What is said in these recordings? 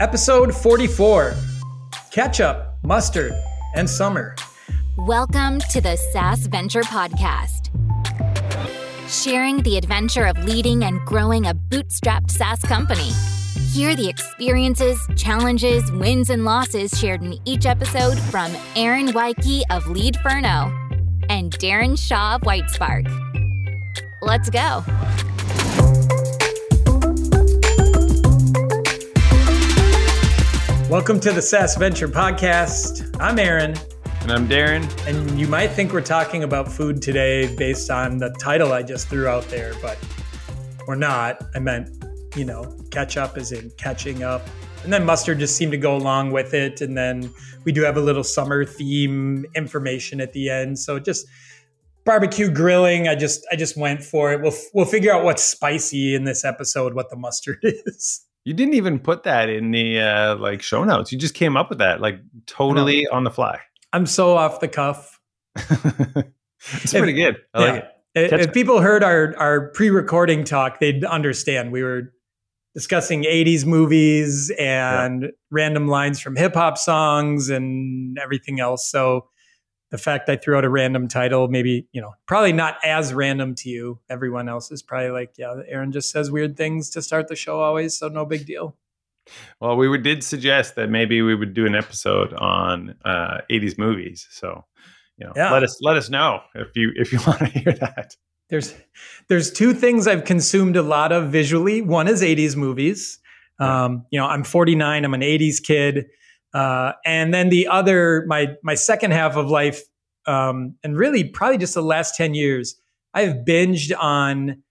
Episode 44 Ketchup, Mustard, and Summer. Welcome to the SaaS Venture Podcast. Sharing the adventure of leading and growing a bootstrapped SaaS company. Hear the experiences, challenges, wins, and losses shared in each episode from Aaron Weiche of Leadferno and Darren Shaw of Whitespark. Let's go. Welcome to the SaaS Venture Podcast. I'm Aaron. And I'm Darren. And you might think we're talking about food today based on the title I just threw out there, but we're not. I meant, you know, catch up as in catching up. And then mustard just seemed to go along with it. And then we do have a little summer theme information at the end. So just barbecue grilling. I just I just went for it. We'll we'll figure out what's spicy in this episode, what the mustard is. You didn't even put that in the uh, like show notes. You just came up with that like totally on the fly. I'm so off the cuff. it's pretty good. I yeah. like it. If, if people heard our our pre-recording talk, they'd understand. We were discussing 80s movies and yeah. random lines from hip hop songs and everything else. So the fact I threw out a random title, maybe, you know, probably not as random to you. Everyone else is probably like, yeah, Aaron just says weird things to start the show always, so no big deal. Well, we did suggest that maybe we would do an episode on uh, 80s movies. So, you know, yeah. let us let us know if you if you want to hear that. There's there's two things I've consumed a lot of visually. One is 80s movies. Um, you know, I'm 49. I'm an 80s kid. Uh, and then the other, my my second half of life, um, and really probably just the last ten years, I've binged on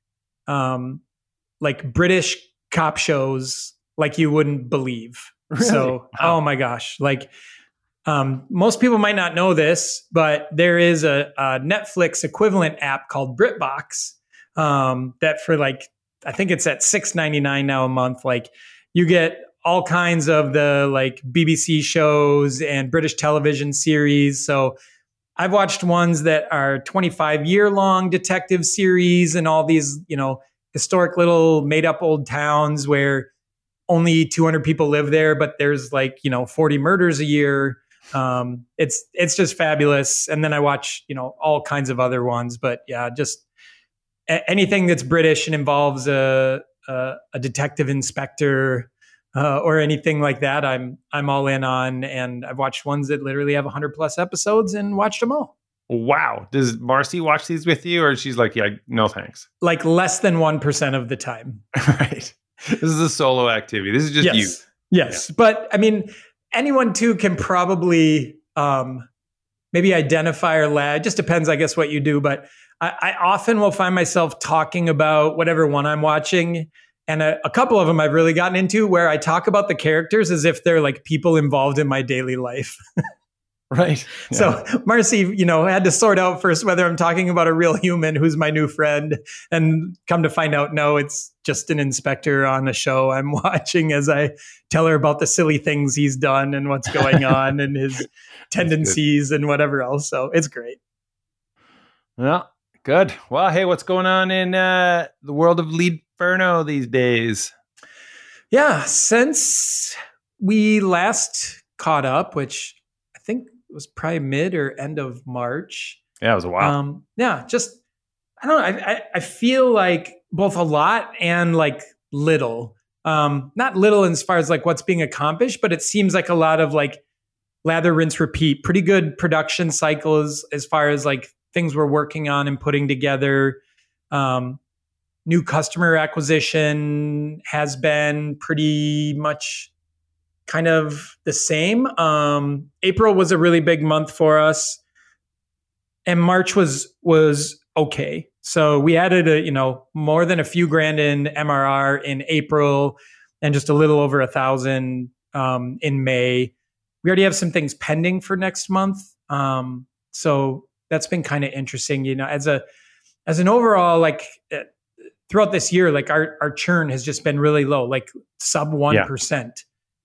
um, like British cop shows like you wouldn't believe. Really? So, wow. oh my gosh, like um, most people might not know this, but there is a, a Netflix equivalent app called BritBox um, that for like I think it's at six ninety nine now a month. Like you get all kinds of the like BBC shows and British television series. So I've watched ones that are 25 year long detective series and all these, you know, historic little made up old towns where only 200 people live there, but there's like, you know, 40 murders a year. Um, it's, it's just fabulous. And then I watch, you know, all kinds of other ones, but yeah, just a- anything that's British and involves a, a, a detective inspector uh, or anything like that, I'm I'm all in on. And I've watched ones that literally have 100 plus episodes and watched them all. Wow. Does Marcy watch these with you, or she's like, yeah, no thanks? Like less than one percent of the time. right. This is a solo activity. This is just yes. you. Yes, yeah. but I mean, anyone too can probably um, maybe identify or lag. It just depends, I guess, what you do. But I, I often will find myself talking about whatever one I'm watching and a, a, couple of them I've really gotten into where I talk about the characters as if they're like people involved in my daily life. right. Yeah. So Marcy, you know, had to sort out first whether I'm talking about a real human who's my new friend, and come to find out, no, it's just an inspector on a show I'm watching as I tell her about the silly things he's done and what's going on and his tendencies and whatever else. So it's great. Yeah. Good. Well, hey, what's going on in uh, the world of lead Ferno these days? Yeah, since we last caught up, which I think was probably mid or end of March. Yeah, it was a while. Um, yeah, just I don't know. I, I, I feel like both a lot and like little. Um, not little as far as like what's being accomplished, but it seems like a lot of like lather, rinse, repeat. Pretty good production cycles as far as like things we're working on and putting together. Um, new customer acquisition has been pretty much kind of the same. Um, April was a really big month for us, and March was was okay. So we added a you know more than a few grand in MRR in April, and just a little over a thousand um, in May. We already have some things pending for next month, um, so that's been kind of interesting. You know, as a as an overall like throughout this year, like our our churn has just been really low, like sub one yeah.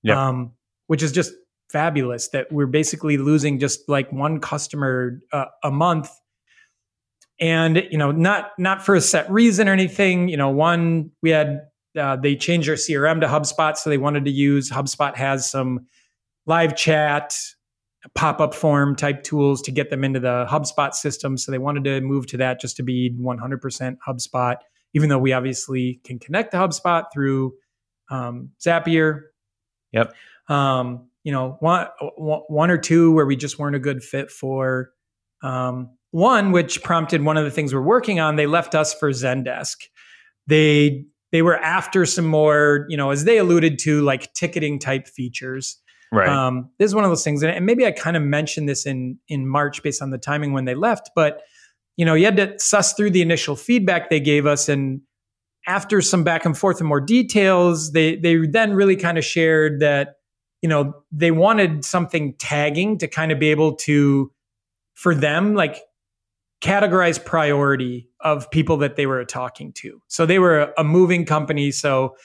yeah. um, which is just fabulous. That we're basically losing just like one customer uh, a month, and you know, not not for a set reason or anything. You know, one we had uh, they changed their CRM to HubSpot, so they wanted to use HubSpot has some live chat, pop up form type tools to get them into the HubSpot system. So they wanted to move to that just to be 100% HubSpot, even though we obviously can connect to HubSpot through um, Zapier. Yep. Um, you know, one, one or two where we just weren't a good fit for. Um, one, which prompted one of the things we're working on, they left us for Zendesk. They they were after some more, you know, as they alluded to, like ticketing type features. Right. Um, this is one of those things, and maybe I kind of mentioned this in in March based on the timing when they left, but you know, you had to suss through the initial feedback they gave us, and after some back and forth and more details, they they then really kind of shared that you know they wanted something tagging to kind of be able to for them like categorize priority of people that they were talking to. So they were a moving company, so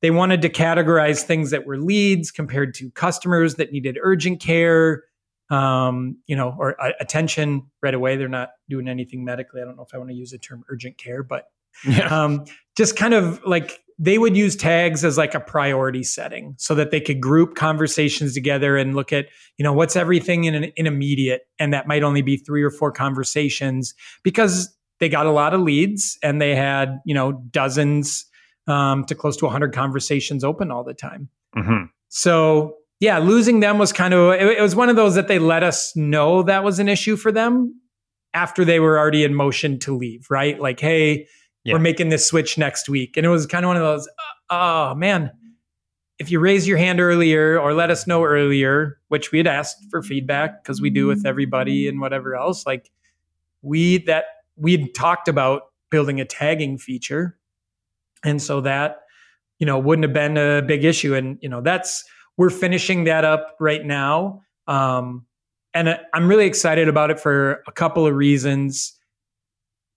they wanted to categorize things that were leads compared to customers that needed urgent care, um, you know, or uh, attention right away. They're not doing anything medically. I don't know if I want to use the term urgent care, but yeah. um, just kind of like they would use tags as like a priority setting so that they could group conversations together and look at you know what's everything in an in immediate and that might only be three or four conversations because they got a lot of leads and they had you know dozens um, to close to 100 conversations open all the time mm-hmm. so yeah losing them was kind of it, it was one of those that they let us know that was an issue for them after they were already in motion to leave right like hey yeah. we're making this switch next week. And it was kind of one of those, oh man, if you raise your hand earlier or let us know earlier, which we had asked for feedback because we do with everybody and whatever else, like we that we'd talked about building a tagging feature. And so that, you know, wouldn't have been a big issue. And, you know, that's we're finishing that up right now. Um, and I'm really excited about it for a couple of reasons.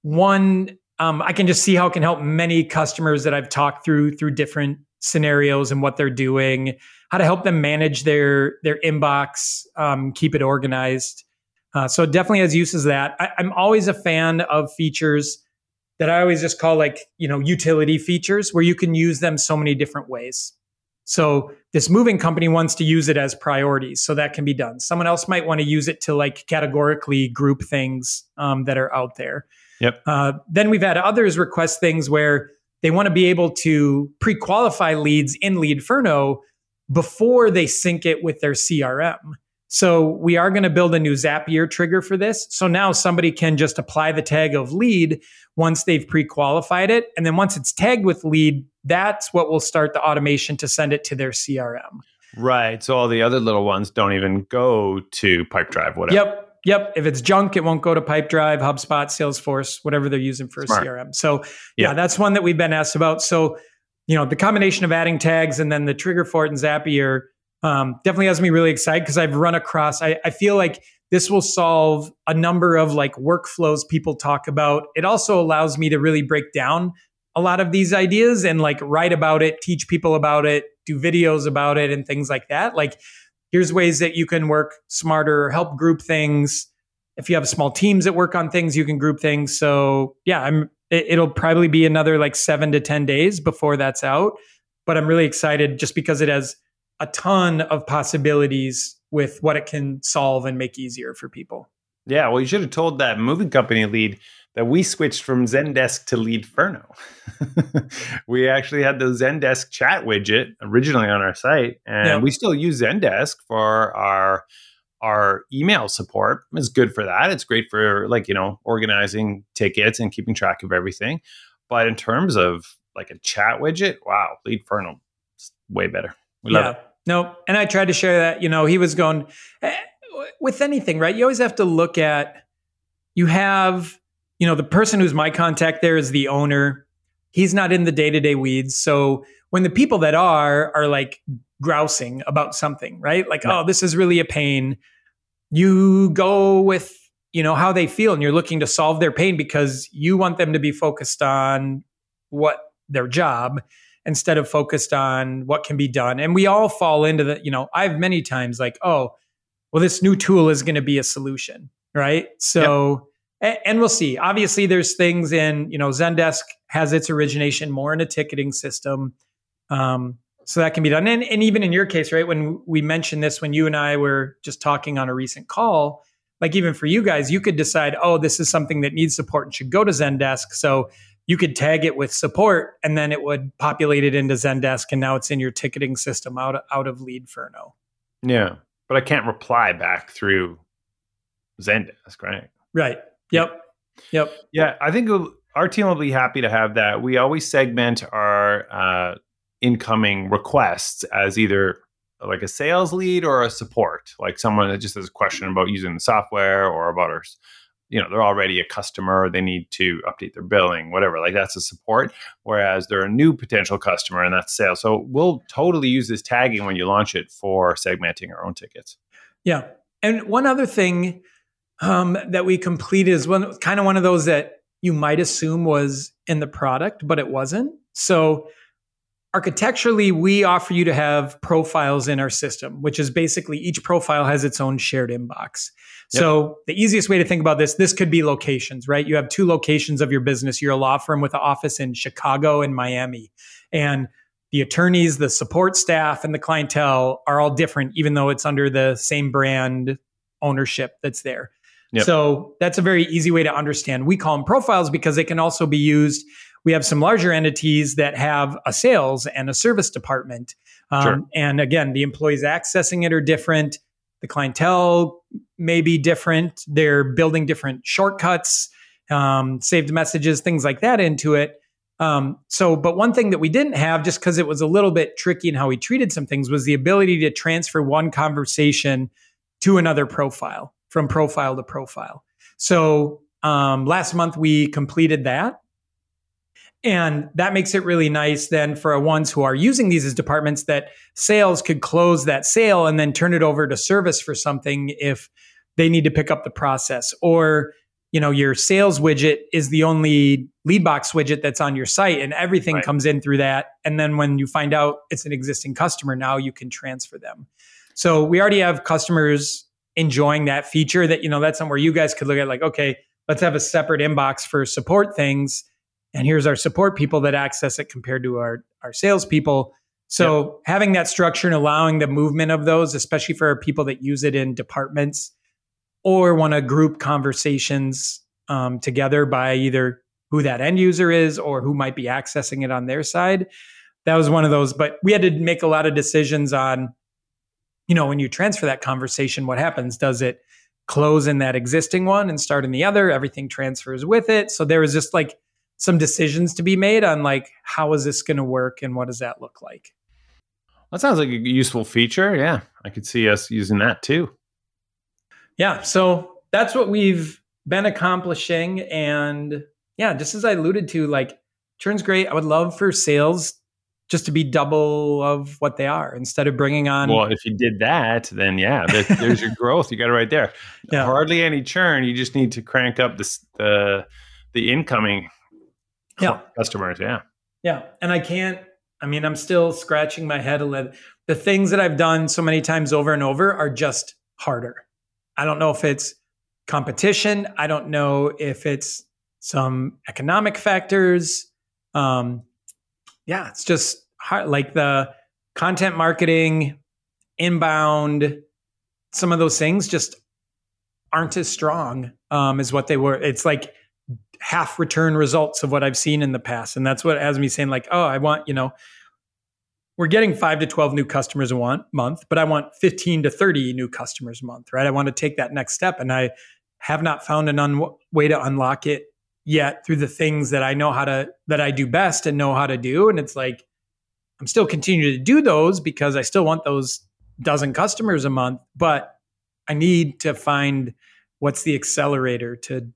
One, um, I can just see how it can help many customers that I've talked through through different scenarios and what they're doing, how to help them manage their their inbox, um, keep it organized. Uh, so it definitely has uses that. I, I'm always a fan of features that I always just call like you know utility features, where you can use them so many different ways. So this moving company wants to use it as priorities, so that can be done. Someone else might want to use it to like categorically group things um, that are out there. Yep. Uh, then we've had others request things where they want to be able to pre-qualify leads in Leadferno before they sync it with their CRM. So we are going to build a new Zapier trigger for this. So now somebody can just apply the tag of lead once they've pre-qualified it, and then once it's tagged with lead, that's what will start the automation to send it to their CRM. Right. So all the other little ones don't even go to Pipedrive, whatever. Yep. Yep. If it's junk, it won't go to Pipedrive, HubSpot, Salesforce, whatever they're using for Smart. CRM. So yeah. yeah, that's one that we've been asked about. So, you know, the combination of adding tags and then the trigger for it in Zapier um, definitely has me really excited because I've run across, I, I feel like this will solve a number of like workflows people talk about. It also allows me to really break down a lot of these ideas and like write about it, teach people about it, do videos about it and things like that. Like here's ways that you can work smarter, help group things. If you have small teams that work on things, you can group things. So yeah, I'm it, will probably be another like seven to 10 days before that's out. But I'm really excited just because it has a ton of possibilities with what it can solve and make easier for people. Yeah, well, you should have told that moving company lead that we switched from Zendesk to Leadferno. we actually had the Zendesk chat widget originally on our site, and yep. we still use Zendesk for our our email support. It's good for that. It's great for like you know organizing tickets and keeping track of everything. But in terms of like a chat widget, wow, Leadferno, is way better. We love yeah. it. No, and I tried to share that. You know, he was going eh, with anything, right? You always have to look at. You have you know, the person who's my contact there is the owner. He's not in the day to day weeds. So when the people that are are like grousing about something, right? Like, oh, this is really a pain. You go with, you know, how they feel and you're looking to solve their pain because you want them to be focused on what their job instead of focused on what can be done. And we all fall into the, you know, I've many times like, oh, well, this new tool is going to be a solution, right? So and we'll see. Obviously, there's things in, you know, Zendesk has its origination more in a ticketing system. Um, so that can be done. And, and even in your case, right, when we mentioned this, when you and I were just talking on a recent call, like even for you guys, you could decide, oh, this is something that needs support and should go to Zendesk. So you could tag it with support and then it would populate it into Zendesk and now it's in your ticketing system out, out of Leadferno. Yeah. But I can't reply back through Zendesk, right? Right. Yep. Yep. Yeah. I think our team will be happy to have that. We always segment our uh, incoming requests as either like a sales lead or a support, like someone that just has a question about using the software or about our, you know, they're already a customer, they need to update their billing, whatever. Like that's a support. Whereas they're a new potential customer and that's sales. So we'll totally use this tagging when you launch it for segmenting our own tickets. Yeah. And one other thing um, that we completed is one kind of one of those that you might assume was in the product, but it wasn't. So architecturally, we offer you to have profiles in our system, which is basically each profile has its own shared inbox. Yep. So the easiest way to think about this, this could be locations, right? You have two locations of your business. You're a law firm with an office in Chicago and Miami. And the attorneys, the support staff, and the clientele are all different, even though it's under the same brand ownership that's there. Yep. So that's a very easy way to understand. We call them profiles because they can also be used we have some larger entities that have a sales and a service department. Um, sure. And again, the employees accessing it are different. The clientele may be different. They're building different shortcuts, um, saved messages, things like that into it. Um, so, but one thing that we didn't have, just because it was a little bit tricky in how we treated some things, was the ability to transfer one conversation to another profile from profile to profile. So, um, last month we completed that. And that makes it really nice then for ones who are using these as departments that sales could close that sale and then turn it over to service for something if they need to pick up the process. Or, you know, your sales widget is the only lead box widget that's on your site and everything right. comes in through that. And then when you find out it's an existing customer, now you can transfer them. So we already have customers enjoying that feature that, you know, that's somewhere you guys could look at like, okay, let's have a separate inbox for support things and here's our support people that access it compared to our our salespeople. So yep. having that structure and allowing the movement of those, especially for people that use it in departments or want to group conversations um, together by either who that end user is or who might be accessing it on their side. That was one of those, but we had to make a lot of decisions on, you know, when you transfer that conversation, what happens? Does it close in that existing one and start in the other? Everything transfers with it. So there was just like some decisions to be made on like how is this going to work and what does that look like that sounds like a useful feature yeah i could see us using that too yeah so that's what we've been accomplishing and yeah just as i alluded to like churn's great i would love for sales just to be double of what they are instead of bringing on. Well, if you did that, then yeah, there's your growth. You got it right there. Yeah. Hardly any churn. You just need to crank up the the, the incoming yeah. customers. Yeah. Yeah. And I can't, I mean, I'm still scratching my head a little. The things that I've done so many times over and over are just harder. I don't know if it's competition. I don't know if it's some economic factors. Um, yeah, it's just hard. Like the content marketing, inbound, some of those things just aren't as strong um, as what they were. It's like half return results of what I've seen in the past. And that's what has me saying, like, oh, I want, you know, we're getting five to 12 new customers a month, but I want 15 to 30 new customers a month, right? I want to take that next step. And I have not found an un- way to unlock it yet through the things that I know how to, that I do best and know how to do. And it's like, I'm still continuing to do those because I still want those dozen customers a month, but I need to find what's the accelerator to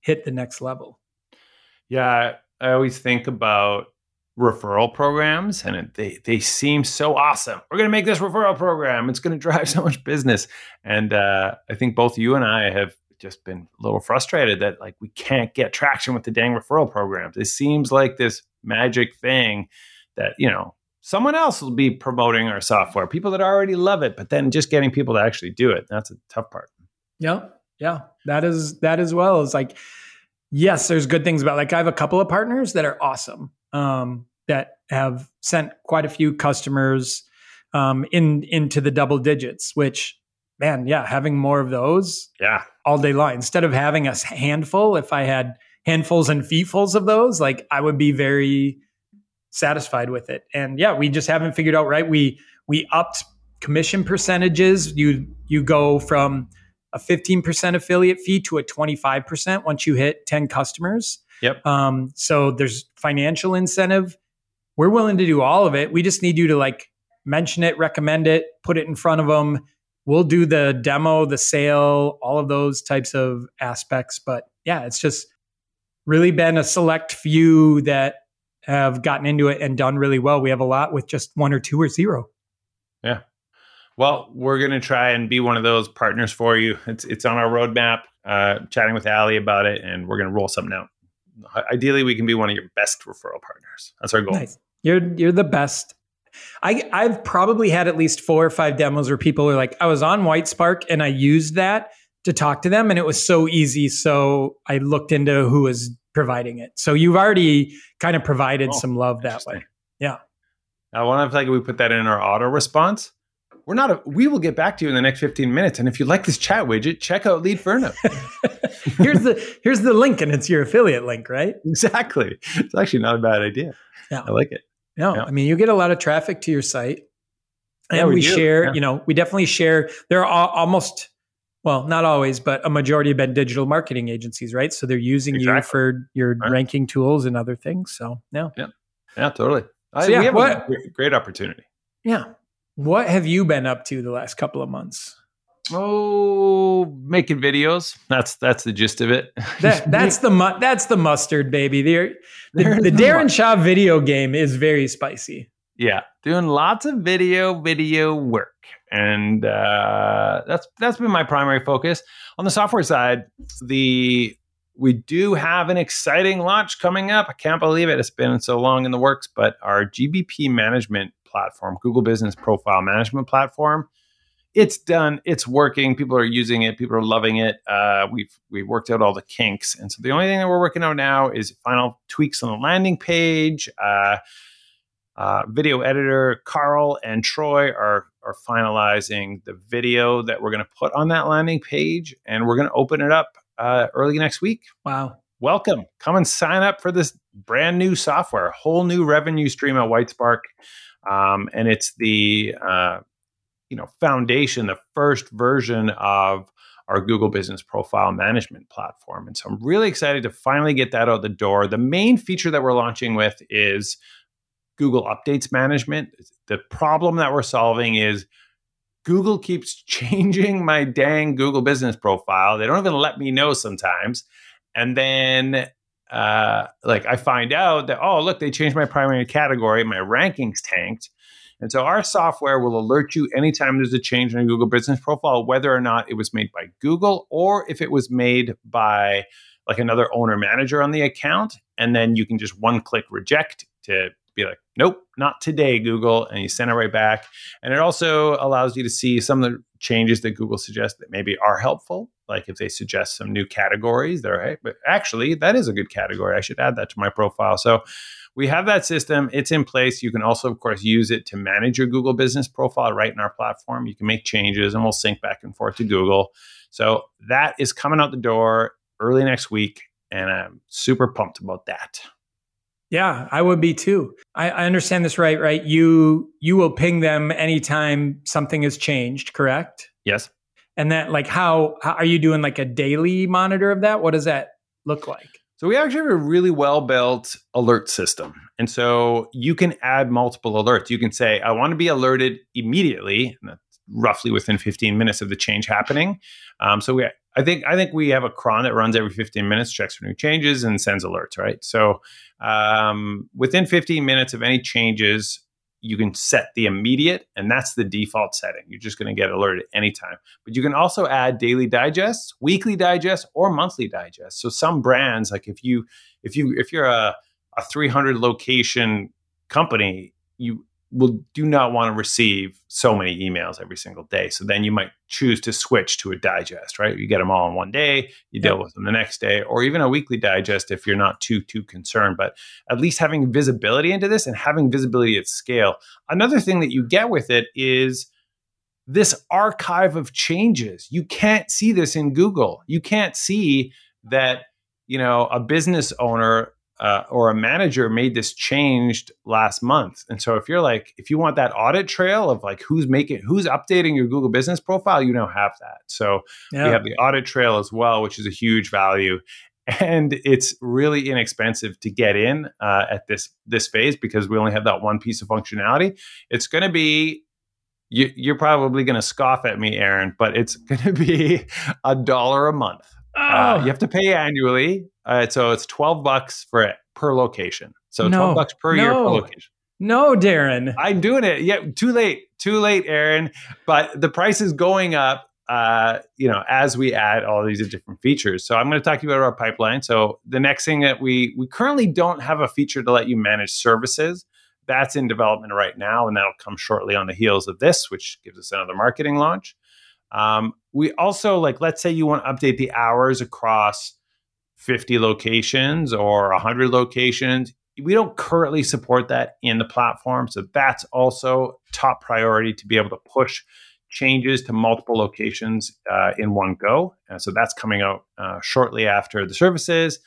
hit the next level. Yeah, I always think about referral programs and it, they they seem so awesome. We're going to make this referral program. It's going to drive so much business. And uh, I think both you and I have just been a little frustrated that like we can't get traction with the dang referral programs. It seems like this magic thing that, you know, someone else will be promoting our software, people that already love it, but then just getting people to actually do it. That's a tough part. Yeah. Yeah, that is that as well. Is like, yes, there's good things about like I have a couple of partners that are awesome. Um, that have sent quite a few customers um, in into the double digits. Which, man, yeah, having more of those, yeah, all day long. Instead of having a handful, if I had handfuls and feetfuls of those, like I would be very satisfied with it. And yeah, we just haven't figured out right. We we upped commission percentages. You you go from a 15% affiliate fee to a 25% once you hit 10 customers. Yep. Um, so there's financial incentive. We're willing to do all of it. We just need you to like mention it, recommend it, put it in front of them. We'll do the demo, the sale, all of those types of aspects. But yeah, it's just really been a select few that have gotten into it and done really well. We have a lot with just one or two or zero. Yeah. Well, we're going to try and be one of those partners for you. It's it's on our roadmap. Uh, chatting with Ali about it, and we're going to roll something out. Ideally, we can be one of your best referral partners. That's our goal. Nice. You're you're the best. I I've probably had at least four or five demos where people are like, I was on Whitespark and I used that to talk to them, and it was so easy. So I looked into who was providing it. So you've already kind of provided oh, some love that way. Yeah. I wonder if like we put that in our auto response. We're not. A, we will get back to you in the next 15 minutes. And if you like this chat widget, check out Leadferno. here's the here's the link, and it's your affiliate link, right? Exactly. It's actually not a bad idea. Yeah. I like it. No, yeah. I mean you get a lot of traffic to your site, and yeah, we, we share. Yeah. You know, we definitely share. There are almost well, not always, but a majority have been digital marketing agencies, right? So they're using exactly. you for your right. ranking tools and other things. So yeah, yeah, yeah, totally. So, I, yeah, we have what, a great opportunity. Yeah. What have you been up to the last couple of months? Oh, making videos. That's that's the gist of it. That, that's the mu- that's the mustard, baby. The, the, the Darren Shaw video game is very spicy. Yeah, doing lots of video video work and uh, that's that's been my primary focus. On the software side, the we do have an exciting launch coming up. I can't believe it; it's been so long in the works. But our GBP management platform, Google Business Profile Management Platform, it's done. It's working. People are using it. People are loving it. Uh, we've we've worked out all the kinks, and so the only thing that we're working on now is final tweaks on the landing page. Uh, uh, video editor Carl and Troy are are finalizing the video that we're going to put on that landing page, and we're going to open it up uh, early next week. Wow! Welcome, come and sign up for this brand new software, a whole new revenue stream at Whitespark, um, and it's the uh, you know foundation, the first version of our Google Business Profile Management platform. And so I'm really excited to finally get that out the door. The main feature that we're launching with is Google Updates Management. The problem that we're solving is Google keeps changing my dang Google business profile. They don't even let me know sometimes. And then uh, like I find out that, oh, look, they changed my primary category, my rankings tanked. And so our software will alert you anytime there's a change in a Google business profile, whether or not it was made by Google or if it was made by like another owner manager on the account. And then you can just one click reject to be like, nope, not today, Google, and you send it right back. And it also allows you to see some of the changes that Google suggests that maybe are helpful. Like if they suggest some new categories, they're hey, but actually that is a good category. I should add that to my profile. So we have that system. It's in place. You can also, of course, use it to manage your Google business profile right in our platform. You can make changes and we'll sync back and forth to Google. So that is coming out the door early next week. And I'm super pumped about that. Yeah, I would be too. I, I, understand this right, right? You you will ping them anytime something has changed, correct? Yes. And that like how, how are you doing like a daily monitor of that? What does that look like? So we actually have a really well built alert system. And so you can add multiple alerts. You can say, I want to be alerted immediately, roughly within 15 minutes of the change happening. Um, so we I think I think we have a cron that runs every 15 minutes, checks for new changes, and sends alerts. Right. So um, within 15 minutes of any changes, you can set the immediate, and that's the default setting. You're just going to get alerted anytime. But you can also add daily digests, weekly digests, or monthly digests. So some brands, like if you if you if you're a, a 300 location company, you will do not want to receive so many emails every single day. So then you might choose to switch to a digest, right? You get them all in one day, you deal with them the next day, or even a weekly digest if you're not too too concerned. But at least having visibility into this and having visibility at scale. Another thing that you get with it is this archive of changes. You can't see this in Google. You can't see that you know a business owner uh, or a manager made this changed last month. And so if you're like, if you want that audit trail of like who's making, who's updating your Google business profile, you now have that. So yeah. we have the audit trail as well, which is a huge value. And it's really inexpensive to get in uh, at this this phase because we only have that one piece of functionality. It's going to be you, are probably going to scoff at me, Aaron, but it's going to be a dollar a month. Oh. Uh, you have to pay annually, uh, so it's twelve bucks for it per location. So no, twelve bucks per no. year per location. No, Darren, I'm doing it. Yeah, too late, too late, Aaron. But the price is going up. Uh, you know, as we add all these different features. So I'm going to talk to you about our pipeline. So the next thing that we we currently don't have a feature to let you manage services. That's in development right now, and that'll come shortly on the heels of this, which gives us another marketing launch. Um, we also like, let's say you want to update the hours across 50 locations or 100 locations. We don't currently support that in the platform. So that's also top priority to be able to push changes to multiple locations uh, in one go. And so that's coming out uh, shortly after the services.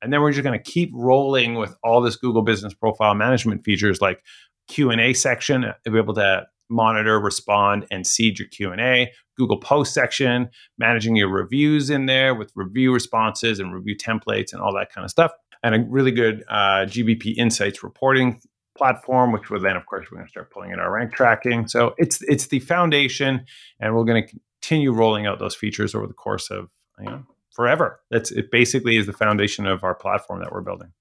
And then we're just going to keep rolling with all this Google Business Profile Management features like Q&A section, to be able to monitor, respond, and seed your Q&A. Google Post section, managing your reviews in there with review responses and review templates and all that kind of stuff. And a really good uh, GBP Insights reporting platform, which will then, of course, we're going to start pulling in our rank tracking. So it's it's the foundation, and we're going to continue rolling out those features over the course of you know forever. That's it. Basically, is the foundation of our platform that we're building.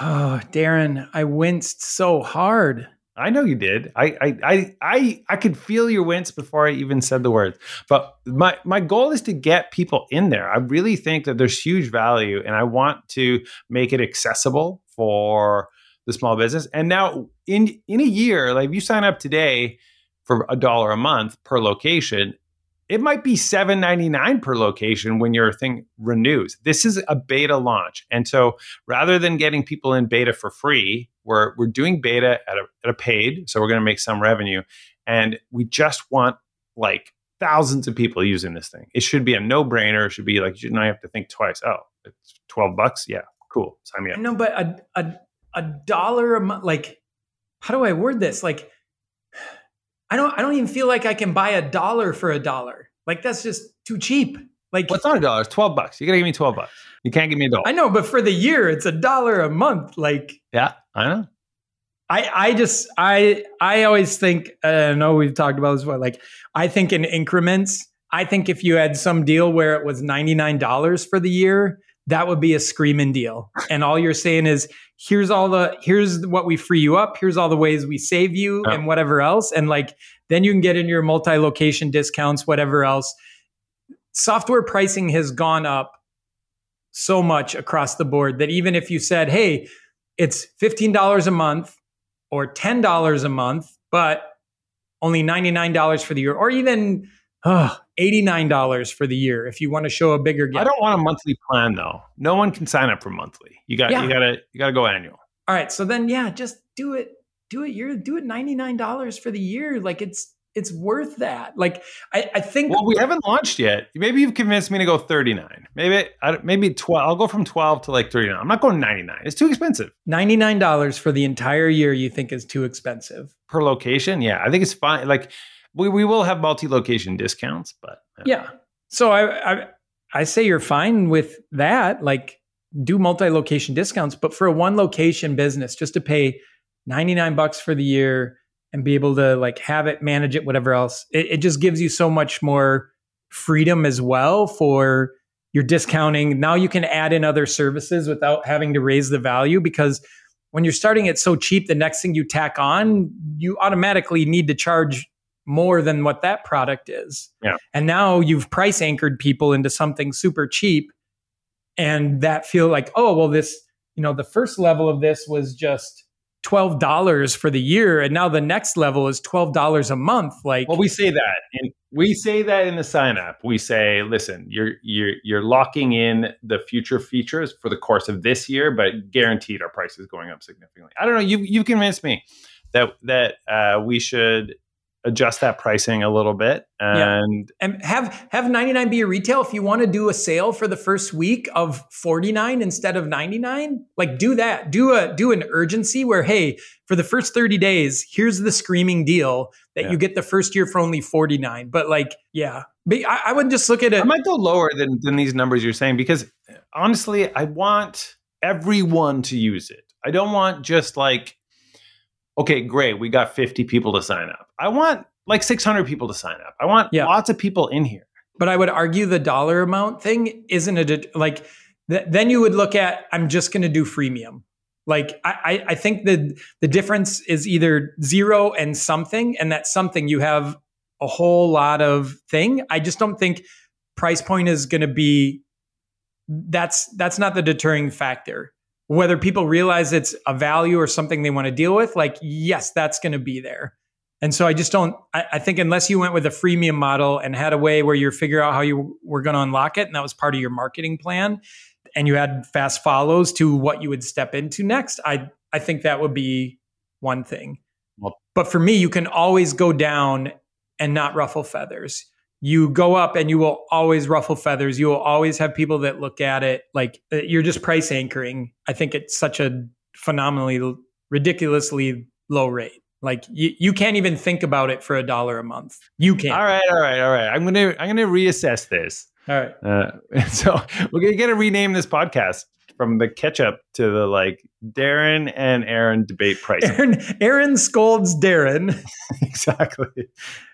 Oh, Darren, I winced so hard. I know you did. I, I I I I could feel your wince before I even said the words. But my my goal is to get people in there. I really think that there's huge value, and I want to make it accessible for the small business. And now in in a year, like if you sign up today for a dollar a month per location, it might be $7.99 per location when your thing renews. This is a beta launch. And so rather than getting people in beta for free, we're, we're doing beta at a, at a paid. So we're going to make some revenue. And we just want like thousands of people using this thing. It should be a no brainer. It should be like, you don't have to think twice. Oh, it's 12 bucks. Yeah, cool. Sign me up. No, but a, a, a dollar a month, like, how do I word this? Like, I don't I don't even feel like I can buy a dollar for a dollar. Like that's just too cheap. Like what's not a dollar? It's twelve bucks. You gotta give me twelve bucks. You can't give me a dollar. I know, but for the year, it's a dollar a month. Like yeah, I know. I I just I I always think I know we've talked about this before. Like I think in increments. I think if you had some deal where it was ninety nine dollars for the year, that would be a screaming deal. And all you're saying is, here's all the, here's what we free you up. Here's all the ways we save you and whatever else. And like, then you can get in your multi location discounts, whatever else. Software pricing has gone up so much across the board that even if you said, hey, it's $15 a month or $10 a month, but only $99 for the year, or even oh, $89 for the year if you want to show a bigger I don't want a monthly plan though. No one can sign up for monthly. You got yeah. you got to you got to go annual. All right, so then yeah, just do it do it you're do it $99 for the year like it's it's worth that. Like I, I think. Well, we haven't launched yet. Maybe you've convinced me to go thirty nine. Maybe I, maybe twelve. I'll go from twelve to like thirty nine. I'm not going ninety nine. It's too expensive. Ninety nine dollars for the entire year. You think is too expensive per location? Yeah, I think it's fine. Like we, we will have multi-location discounts, but uh, yeah. So I, I I say you're fine with that. Like do multi-location discounts, but for a one location business, just to pay 99 bucks for the year and be able to like have it, manage it, whatever else, it, it just gives you so much more freedom as well for your discounting. Now you can add in other services without having to raise the value because when you're starting it so cheap, the next thing you tack on, you automatically need to charge more than what that product is. Yeah. And now you've price anchored people into something super cheap and that feel like, oh, well, this, you know, the first level of this was just $12 for the year and now the next level is $12 a month like well we say that and we say that in the sign up we say listen you're you're you're locking in the future features for the course of this year but guaranteed our price is going up significantly i don't know you you convinced me that that uh, we should adjust that pricing a little bit and yeah. and have have 99 be a retail if you want to do a sale for the first week of 49 instead of 99 like do that do a do an urgency where hey for the first 30 days here's the screaming deal that yeah. you get the first year for only 49 but like yeah but I, I would just look at it i might go lower than than these numbers you're saying because honestly i want everyone to use it i don't want just like okay, great, we got 50 people to sign up. I want like 600 people to sign up. I want yeah. lots of people in here. But I would argue the dollar amount thing isn't a like. Th- then you would look at I'm just going to do freemium. Like I, I think the the difference is either zero and something, and that something you have a whole lot of thing. I just don't think price point is going to be. That's that's not the deterring factor whether people realize it's a value or something they want to deal with, like, yes, that's going to be there. And so I just don't, I, I, think unless you went with a freemium model and had a way where you figure out how you were going to unlock it, and that was part of your marketing plan, and you had fast follows to what you would step into next, I, I think that would be one thing. Well, but for me, you can always go down and not ruffle feathers you go up and you will always ruffle feathers. You will always have people that look at it like uh, you're just price anchoring. I think it's such a phenomenally, ridiculously low rate. Like you, you can't even think about it for a dollar a month. You can't. All right, all right, all right. I'm gonna I'm gonna reassess this. All right. Uh, so we're gonna get to rename this podcast from the ketchup to the like Darren and Aaron debate pricing. Aaron, Aaron scolds Darren. exactly.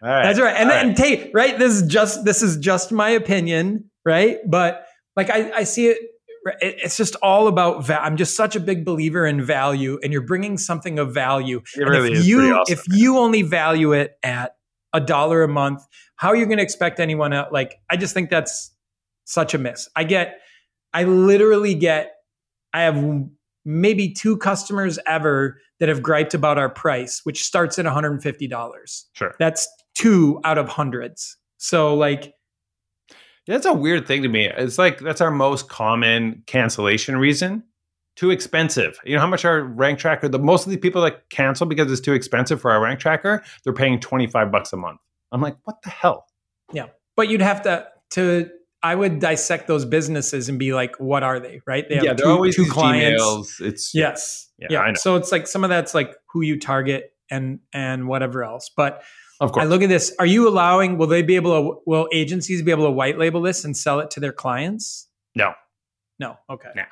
All right. That's right. And then right. Tate, right? This is just this is just my opinion, right? But like I, I see it it's just all about va- I'm just such a big believer in value and you're bringing something of value. It really if is you awesome, if man. you only value it at a dollar a month, how are you going to expect anyone else like I just think that's such a miss. I get I literally get, I have maybe two customers ever that have griped about our price, which starts at $150. Sure. That's two out of hundreds. So, like, that's a weird thing to me. It's like that's our most common cancellation reason. Too expensive. You know how much our rank tracker, the most of the people that cancel because it's too expensive for our rank tracker, they're paying 25 bucks a month. I'm like, what the hell? Yeah. But you'd have to to I would dissect those businesses and be like, what are they? Right? They have yeah, they're two, always two clients. Gmails. It's yes, yeah, yeah. So it's like some of that's like who you target and and whatever else. But of course, I look at this. Are you allowing? Will they be able to? Will agencies be able to white label this and sell it to their clients? No, no. Okay, nah.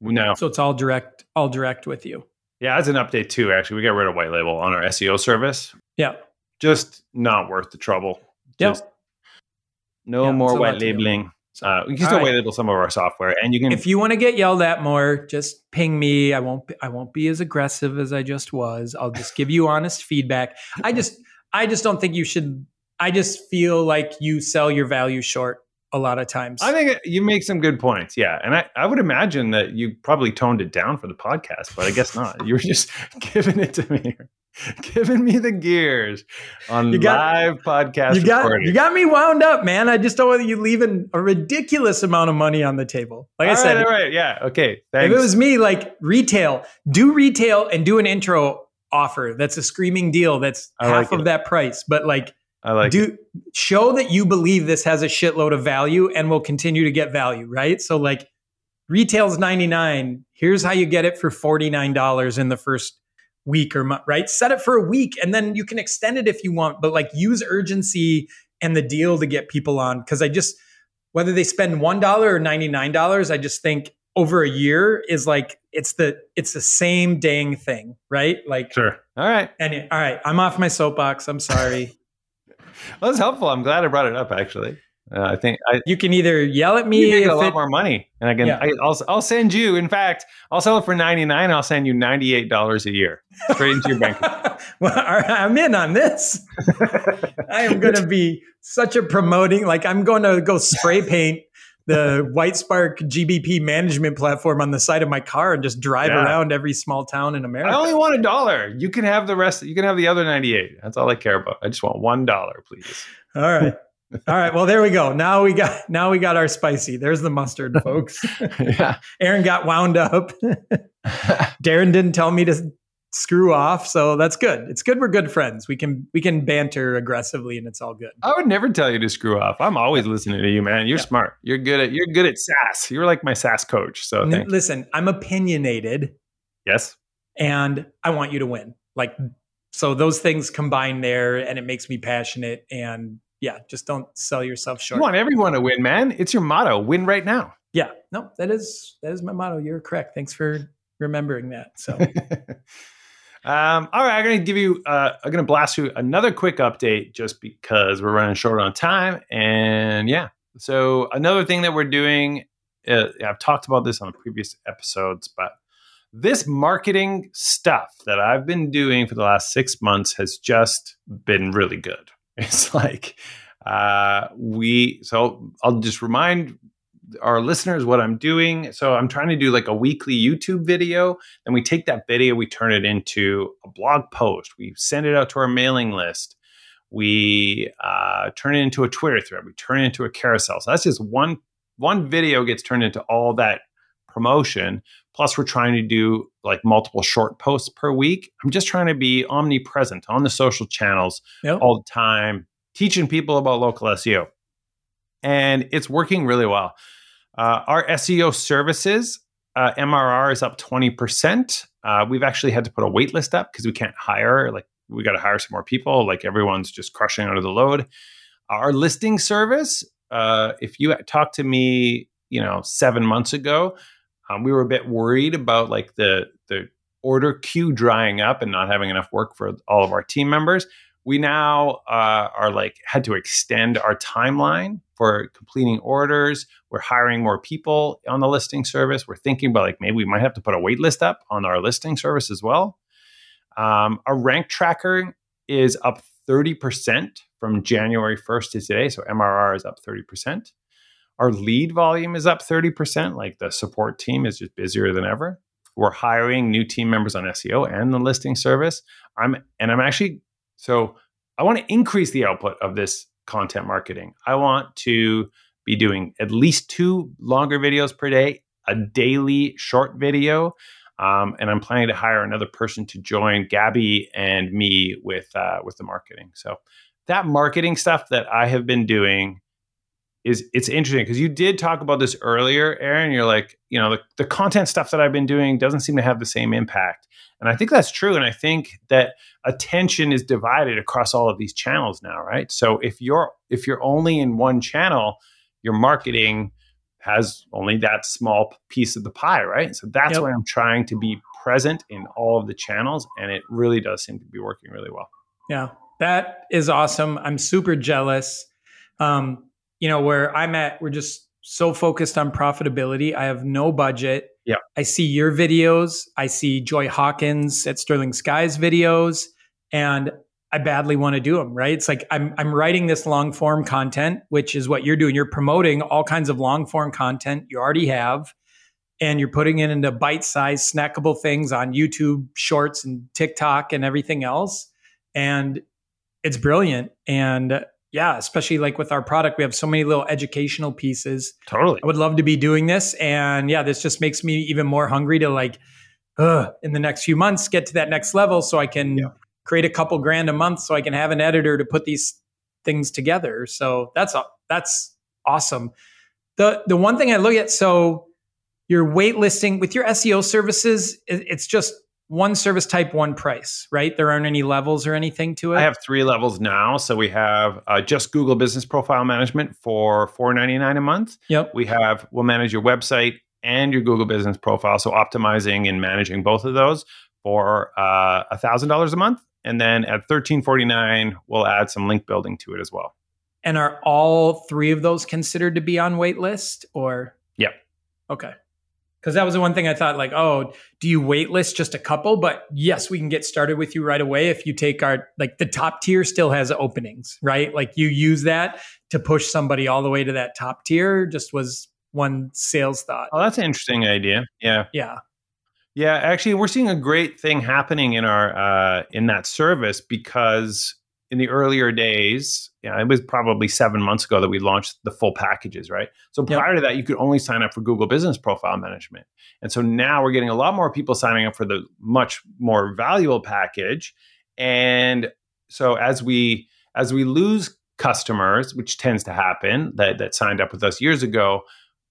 no. So it's all direct, all direct with you. Yeah, as an update too. Actually, we got rid of white label on our SEO service. Yeah, just not worth the trouble. Just no yeah, more white labeling. Uh, you can still right. white label some of our software, and you can. If you want to get yelled at more, just ping me. I won't. Be, I won't be as aggressive as I just was. I'll just give you honest feedback. I just. I just don't think you should. I just feel like you sell your value short a lot of times. I think you make some good points. Yeah. And I, I would imagine that you probably toned it down for the podcast, but I guess not. You were just giving it to me. giving me the gears on you got, live podcast. You got recording. you got me wound up, man. I just don't want you leaving a ridiculous amount of money on the table. Like all I said, right, all right, yeah, okay. Thanks. If it was me, like retail, do retail and do an intro offer. That's a screaming deal. That's I half like of it. that price. But like, I like do it. show that you believe this has a shitload of value and will continue to get value, right? So like, retail's ninety nine. Here's how you get it for forty nine dollars in the first week or month, right? Set it for a week and then you can extend it if you want, but like use urgency and the deal to get people on. Cause I just, whether they spend $1 or $99, I just think over a year is like, it's the, it's the same dang thing, right? Like, sure. All right. And all right, I'm off my soapbox. I'm sorry. well, that's helpful. I'm glad I brought it up actually. Uh, I think I, you can either yell at me. You make a lot it, more money, and I can. Yeah. I, will I'll send you. In fact, I'll sell it for ninety nine. I'll send you ninety eight dollars a year straight into your bank. well, I'm in on this. I am going to be such a promoting. Like I'm going to go spray paint the Whitespark GBP management platform on the side of my car and just drive Yeah. around every small town in America. I only want a dollar. You can have the rest. You can have the other 98. That's all I care about. I just want one dollar, please. All right. All right. Well, there we go. Now we got now we got our spicy. There's the mustard, folks. yeah. Aaron got wound up. Darren didn't tell me to screw off, so that's good. It's good we're good friends. We can we can banter aggressively and it's all good. I would never tell you to screw off. I'm always listening to you, man. You're Yeah. smart. You're good at you're good at sass. You're like my sass coach. So N- Listen, I'm opinionated yes. and I want you to win. Like so those things combine there and it makes me passionate and yeah, just don't sell yourself short. You want everyone to win, man. It's your motto. Win right now. Yeah. No, that is that is my motto. You're correct. Thanks for remembering that. So um, all right, I'm going to give you, uh, I'm going to blast you another quick update just because we're running short on time. And yeah, so another thing that we're doing, uh, I've talked about this on previous episodes, but this marketing stuff that I've been doing for the last six months has just been really good. It's like, uh, we, so I'll just remind our listeners what I'm doing. So I'm trying to do like a weekly YouTube video. Then we take that video, we turn it into a blog post. We send it out to our mailing list. We uh, turn it into a Twitter thread. We turn it into a carousel. So that's just one one video gets turned into all that promotion. Plus, we're trying to do like multiple short posts per week. I'm just trying to be omnipresent on the social channels yep. all the time, teaching people about local SEO. And it's working really well. Uh, our SEO services, uh, MRR is up 20%. Uh, we've actually had to put a wait list up because we can't hire, like, we got to hire some more people. Like, everyone's just crushing under the load. Our listing service, uh, if you talked to me, you know, seven months ago, um, we were a bit worried about like the the order queue drying up and not having enough work for all of our team members we now uh, are like had to extend our timeline for completing orders. We're hiring more people on the listing service. We're thinking about like maybe we might have to put a wait list up on our listing service as well. Um, our rank tracker is up 30% from january 1st to today so mrr is up 30% our lead volume is up 30% like the support team is just busier than ever. We're hiring new team members on seo and the listing service. I'm and i'm actually so I want to increase the output of this content marketing. I want to be doing at least two longer videos per day, a daily short video. Um, and I'm planning to hire another person to join Gabby and me with uh, with the marketing. So that marketing stuff that I have been doing is it's interesting because you did talk about this earlier, Aaron. You're like, you know, the, the content stuff that I've been doing doesn't seem to have the same impact. And I think that's true. And I think that attention is divided across all of these channels now, right? So if you're if you're only in one channel, your marketing has only that small piece of the pie, right? So that's Yep. why I'm trying to be present in all of the channels, and it really does seem to be working really well. Yeah, that is awesome. I'm super jealous. Um, you know, where I'm at, we're just so focused on profitability. I have no budget. Yeah. I see your videos. I see Joy Hawkins at Sterling Sky's videos, and I badly want to do them. Right? It's like I'm I'm writing this long form content, which is what you're doing. You're promoting all kinds of long form content you already have, and you're putting it into bite sized snackable things on YouTube Shorts and TikTok and everything else, and it's brilliant. And yeah, especially like with our product, we have so many little educational pieces. Totally. I would love to be doing this. And yeah, this just makes me even more hungry to like, uh, in the next few months, get to that next level so I can Yeah. create a couple grand a month so I can have an editor to put these things together. So that's, that's awesome. The, the one thing I look at, so your waitlisting with your SEO services, it's just one service type, one price, right? There aren't any levels or anything to it. I have three levels now. So we have uh, just Google Business Profile Management for $4.99 a month. yep. We have we'll manage your website and your Google Business Profile. So optimizing and managing both of those for uh, thousand dollars a month. And then at thirteen forty nine, we'll add some link building to it as well. And are all three of those considered to be on wait list or? Yep. Okay. Because that was the one thing I thought, like, oh, do you wait list just a couple? But yes, we can get started with you right away if you take our, like, the top tier still has openings, right? Like, you use that to push somebody all the way to that top tier, just was one sales thought. Oh, that's an interesting idea. Yeah. Yeah. Yeah, actually, we're seeing a great thing happening in our uh, in that service because in the earlier days, yeah, it was probably seven months ago that we launched the full packages, right? So prior yep. to that, you could only sign up for Google Business Profile Management, and so now we're getting a lot more people signing up for the much more valuable package, and so as we as we lose customers, which tends to happen that that signed up with us years ago,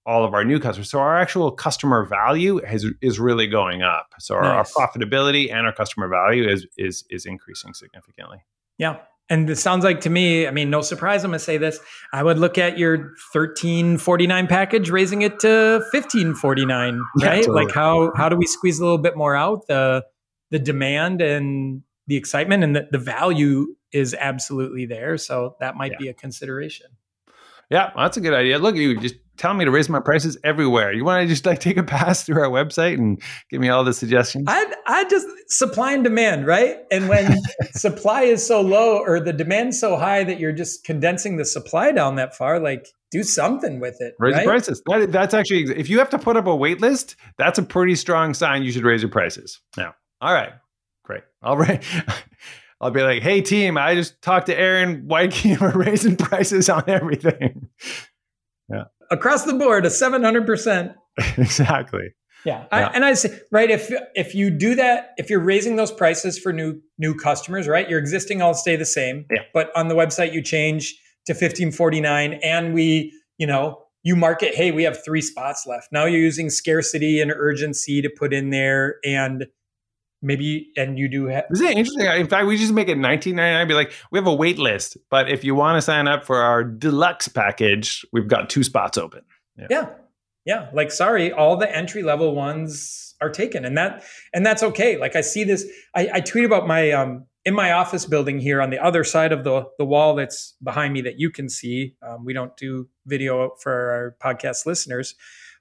all of our new customers. So our actual customer value has, is really going up. So our, nice. our, profitability and our customer value is is is increasing significantly. Yeah. And it sounds like to me, I mean, no surprise, I'm gonna say this. I would look at your 1349 package, raising it to 1549, right? Yeah, like how how do we squeeze a little bit more out? The the demand and the excitement and the, the value is absolutely there. So that might yeah. be a consideration. Yeah, that's a good idea. Look, you just telling me to raise my prices everywhere. You want to just like take a pass through our website and give me all the suggestions? I I just supply and demand, right? And when supply is so low or the demand so high that you're just condensing the supply down that far, like do something with it. Raise right? prices. That, that's actually if you have to put up a wait list, that's a pretty strong sign you should raise your prices. Now, all right, great. All right. I'll be like, hey team, I just talked to Aaron White. We're raising prices on everything. Across the board, a 700%. exactly. Yeah. yeah. I, and I say, right, if if you do that, if you're raising those prices for new new customers, right, your existing all stay the same. Yeah. But on the website you change to 1549 and we, you know, you market, hey, we have three spots left. Now you're using scarcity and urgency to put in there and maybe and you do have is it interesting. In fact we just make it 1999 be like we have a wait list but if you want to sign up for our deluxe package we've got two spots open. Yeah. Yeah, yeah. like sorry all the entry level ones are taken and that and that's okay. Like i see this i, I tweet about my um in my office building here on the other side of the the wall that's behind me that you can see um, we don't do video for our podcast listeners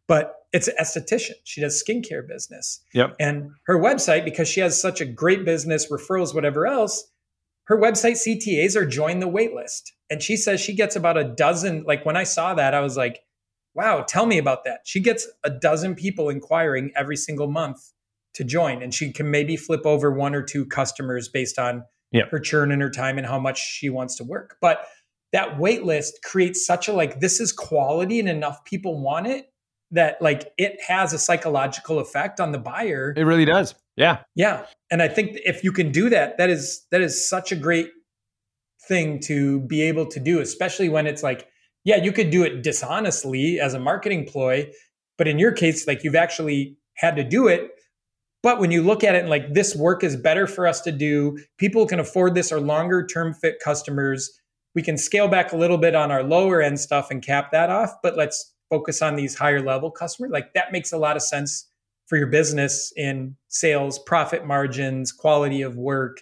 but it's an esthetician. She does skincare business. Yep. And her website, because she has such a great business, referrals, whatever else, her website CTAs are join the wait list. And she says she gets about a dozen. Like when I saw that, I was like, wow, tell me about that. She gets a dozen people inquiring every single month to join. And she can maybe flip over one or two customers based on yep. her churn and her time and how much she wants to work. But that wait list creates such a like, this is quality and enough people want it that like it has a psychological effect on the buyer. It really does. Yeah. Yeah. And I think if you can do that, that is that is such a great thing to be able to do, especially when it's like, yeah, you could do it dishonestly as a marketing ploy, but in your case, like you've actually had to do it. But when you look at it and like this work is better for us to do, people can afford this or longer term fit customers. We can scale back a little bit on our lower end stuff and cap that off, but let's focus on these higher level customers like that makes a lot of sense for your business in sales profit margins quality of work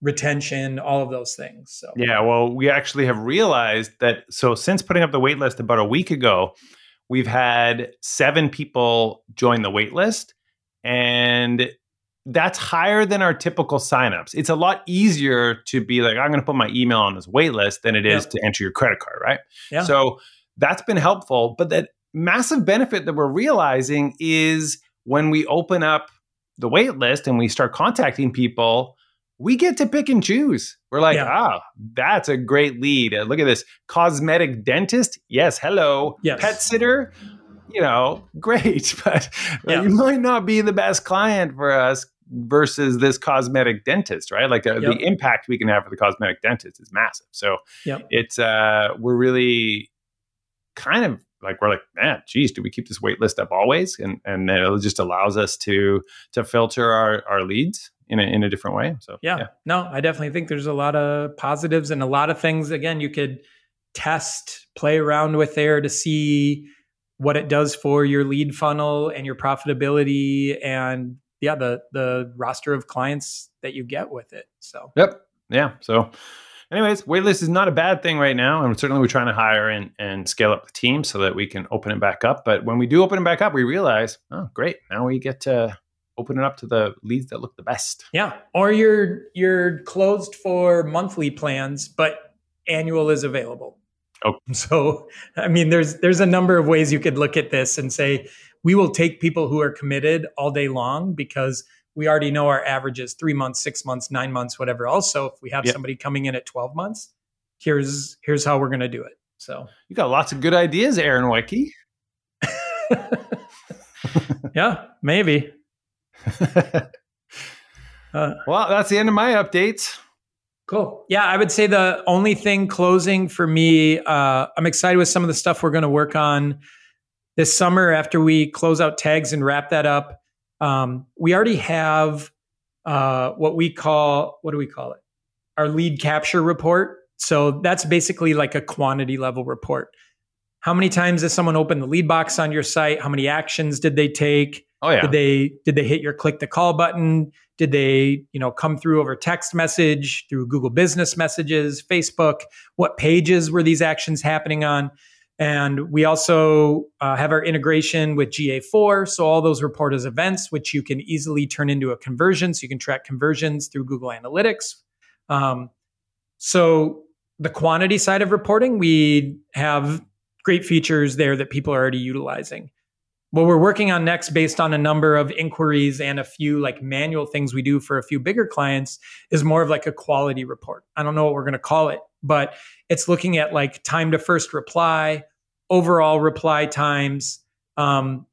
retention all of those things so yeah well we actually have realized that so since putting up the wait list about a week ago we've had seven people join the wait list and that's higher than our typical signups. It's a lot easier to be like, I'm going to put my email on this wait list than it is to enter your credit card, right? Yeah. So that's been helpful. But that massive benefit that we're realizing is when we open up the wait list and we start contacting people, we get to pick and choose. We're like, yeah. ah, that's a great lead. Look at this cosmetic dentist. Yes, hello. Yes. Pet sitter. You know, great, but yeah. you might not be the best client for us versus this cosmetic dentist, right? Like uh, yep. the impact we can have for the cosmetic dentist is massive. So yep. it's uh, we're really kind of like we're like, man, geez, do we keep this wait list up always? And and it just allows us to to filter our our leads in a in a different way. So yeah. yeah. no, I definitely think there's a lot of positives and a lot of things. Again, you could test, play around with there to see what it does for your lead funnel and your profitability and yeah, the the roster of clients that you get with it. So yep, yeah. So anyways, waitlist is not a bad thing right now. And certainly we're trying to hire and, and scale up the team so that we can open it back up. But when we do open it back up, we realize, oh, great. Now we get to open it up to the leads that look the best. Yeah. Or you're you're closed for monthly plans, but annual is available. Oh. So, I mean, there's there's a number of ways you could look at this and say we will take people who are committed all day long because we already know our average is three months, six months, nine months, whatever. Also, if we have yep. somebody coming in at 12 months, here's here's how we're going to do it. So you got lots of good ideas, Aaron Weiche. yeah, maybe. uh, well, that's the end of my updates. Cool. Yeah, I would say the only thing closing for me, uh, I'm excited with some of the stuff we're going to work on this summer after we close out tags and wrap that up. Um, we already have uh, what we call, what do we call it? Our lead capture report. So that's basically like a quantity level report. How many times has someone opened the lead box on your site? How many actions did they take? Oh yeah. Did they did they hit your click the call button? Did they, you know, come through over text message, through Google Business Messages, Facebook? What pages were these actions happening on? And we also uh, have our integration with GA4. So all those report as events, which you can easily turn into a conversion. So you can track conversions through Google Analytics. Um, so the quantity side of reporting, we have great features there that people are already utilizing. What we're working on next, based on a number of inquiries and a few like manual things we do for a few bigger clients, is more of like a quality report. I don't know what we're going to call it, but it's looking at like time to first reply, overall reply times, um,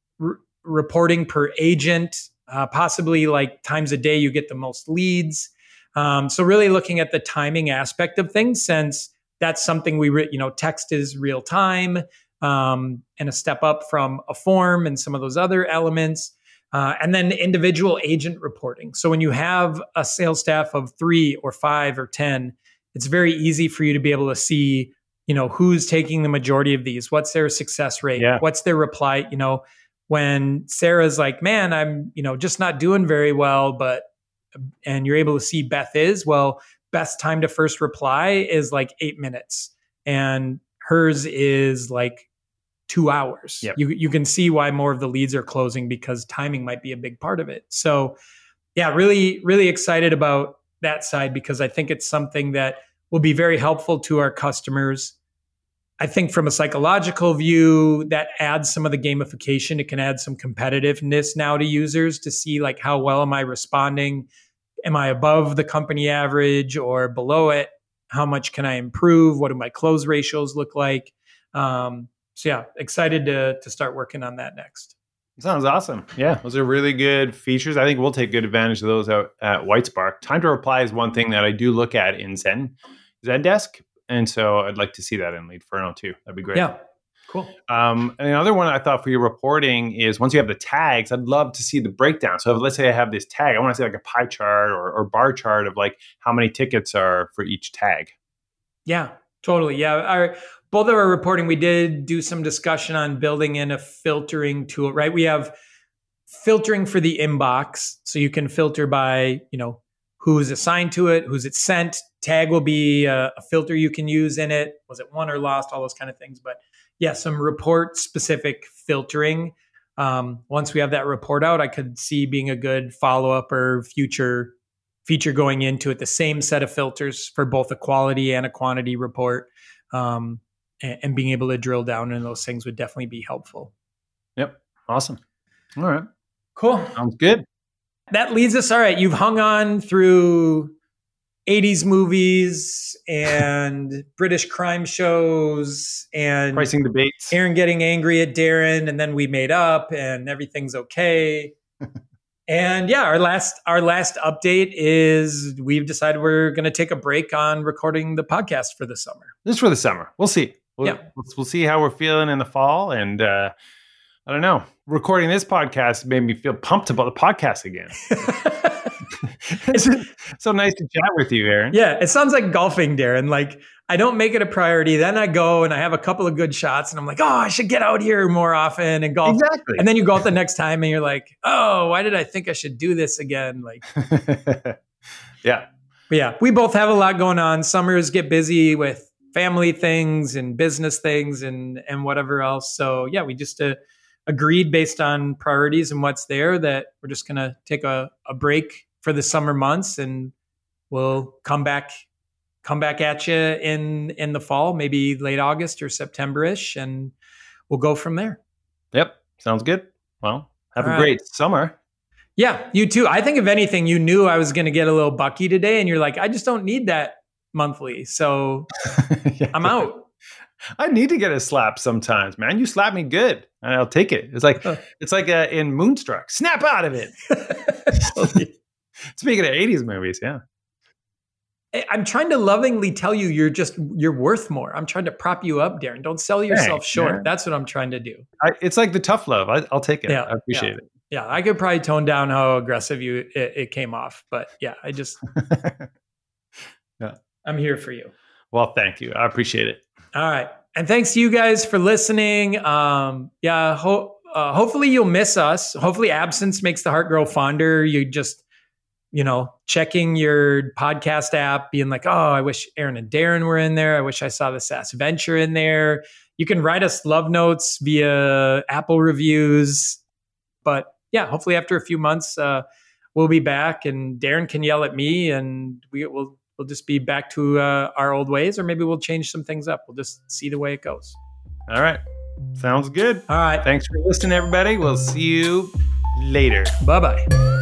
reporting per agent, uh, possibly like times a day you get the most leads. Um, so really looking at the timing aspect of things, since that's something we, re- you know, text is real time um, and a step up from a form and some of those other elements. Uh, and then individual agent reporting. So when you have a sales staff of three or five or 10, it's very easy for you to be able to see, you know, who's taking the majority of these, what's their success rate, yeah. what's their reply, you know, when Sarah's like, man, I'm, you know, just not doing very well, but, and you're able to see Beth is, well, best time to first reply is like eight minutes. And hers is like two hours. Yep. You you can see why more of the leads are closing because timing might be a big part of it. So yeah, really, really excited about that side because I think it's something that will be very helpful to our customers. I think from a psychological view, that adds some of the gamification. It can add some competitiveness now to users to see like how well am I responding? Am I above the company average or below it? How much can I improve? What do my close ratios look like? Um, so yeah, excited to to start working on that next. Sounds awesome. Yeah, those are really good features. I think we'll take good advantage of those out at Whitespark. Time to reply is one thing that I do look at in Zen Zendesk, and so I'd like to see that in Leadferno too. That'd be great. Yeah, cool. Um, and another one I thought for your reporting is once you have the tags, I'd love to see the breakdown. So if, let's say I have this tag, I want to see like a pie chart or, or bar chart of like how many tickets are for each tag. Yeah, totally. Yeah, our both of our reporting, we did do some discussion on building in a filtering tool, right? We have filtering for the inbox. So you can filter by, you know, who's assigned to it, who's it sent. Tag will be a, a filter you can use in it. Was it won or lost? All those kind of things. But yeah, some report specific filtering. Um, once we have that report out, I could see being a good follow up or future feature going into it. The same set of filters for both a quality and a quantity report. Um, and, and being able to drill down in those things would definitely be helpful. Yep. Awesome. All right. Cool. Sounds good. That leads us. All right. You've hung on through 80s movies and British crime shows and pricing debates. Aaron getting angry at Darren, and then we made up and everything's okay. and yeah, our last our last update is we've decided we're going to take a break on recording the podcast for the summer. Just for the summer. We'll see. We'll, yeah. we'll, we'll see how we're feeling in the fall. And uh, I don't know. Recording this podcast made me feel pumped about the podcast again. it's so nice to chat with you, Aaron. Yeah, it sounds like golfing, Darren. Like I don't make it a priority. Then I go and I have a couple of good shots, and I'm like, oh, I should get out here more often and golf. Exactly. And then you golf the next time, and you're like, oh, why did I think I should do this again? Like, yeah, but yeah. We both have a lot going on. Summers get busy with family things and business things and and whatever else. So yeah, we just uh, agreed based on priorities and what's there that we're just gonna take a, a break for the summer months and we'll come back come back at you in in the fall, maybe late August or September-ish, and we'll go from there. Yep, sounds good. Well, have All a great right. summer. Yeah, you too. I think if anything, you knew I was going to get a little bucky today, and you're like, I just don't need that monthly, so yeah. I'm out. I need to get a slap sometimes, man. You slap me good, and I'll take it. It's like it's like uh, in Moonstruck. Snap out of it. Speaking of '80s movies, yeah. I'm trying to lovingly tell you you're just you're worth more. I'm trying to prop you up, Darren. Don't sell yourself Thanks, short. Man. That's what I'm trying to do. I, it's like the tough love. I, will take it. Yeah, I appreciate yeah. it. Yeah, I could probably tone down how aggressive you it, it came off, but yeah, I just yeah, I'm here for you. Well, thank you. I appreciate it. All right, and thanks to you guys for listening. Um, yeah, ho- uh, hopefully you'll miss us. Hopefully, absence makes the heart grow fonder. You just you know, checking your podcast app, being like, oh, I wish Aaron and Darren were in there. I wish I saw the SaaS Venture in there. You can write us love notes via Apple reviews. But yeah, hopefully after a few months, uh, we'll be back and Darren can yell at me and we will we'll just be back to uh, our old ways or maybe we'll change some things up. We'll just see the way it goes. All right. Sounds good. All right. Thanks for listening, everybody. We'll see you later. Bye bye.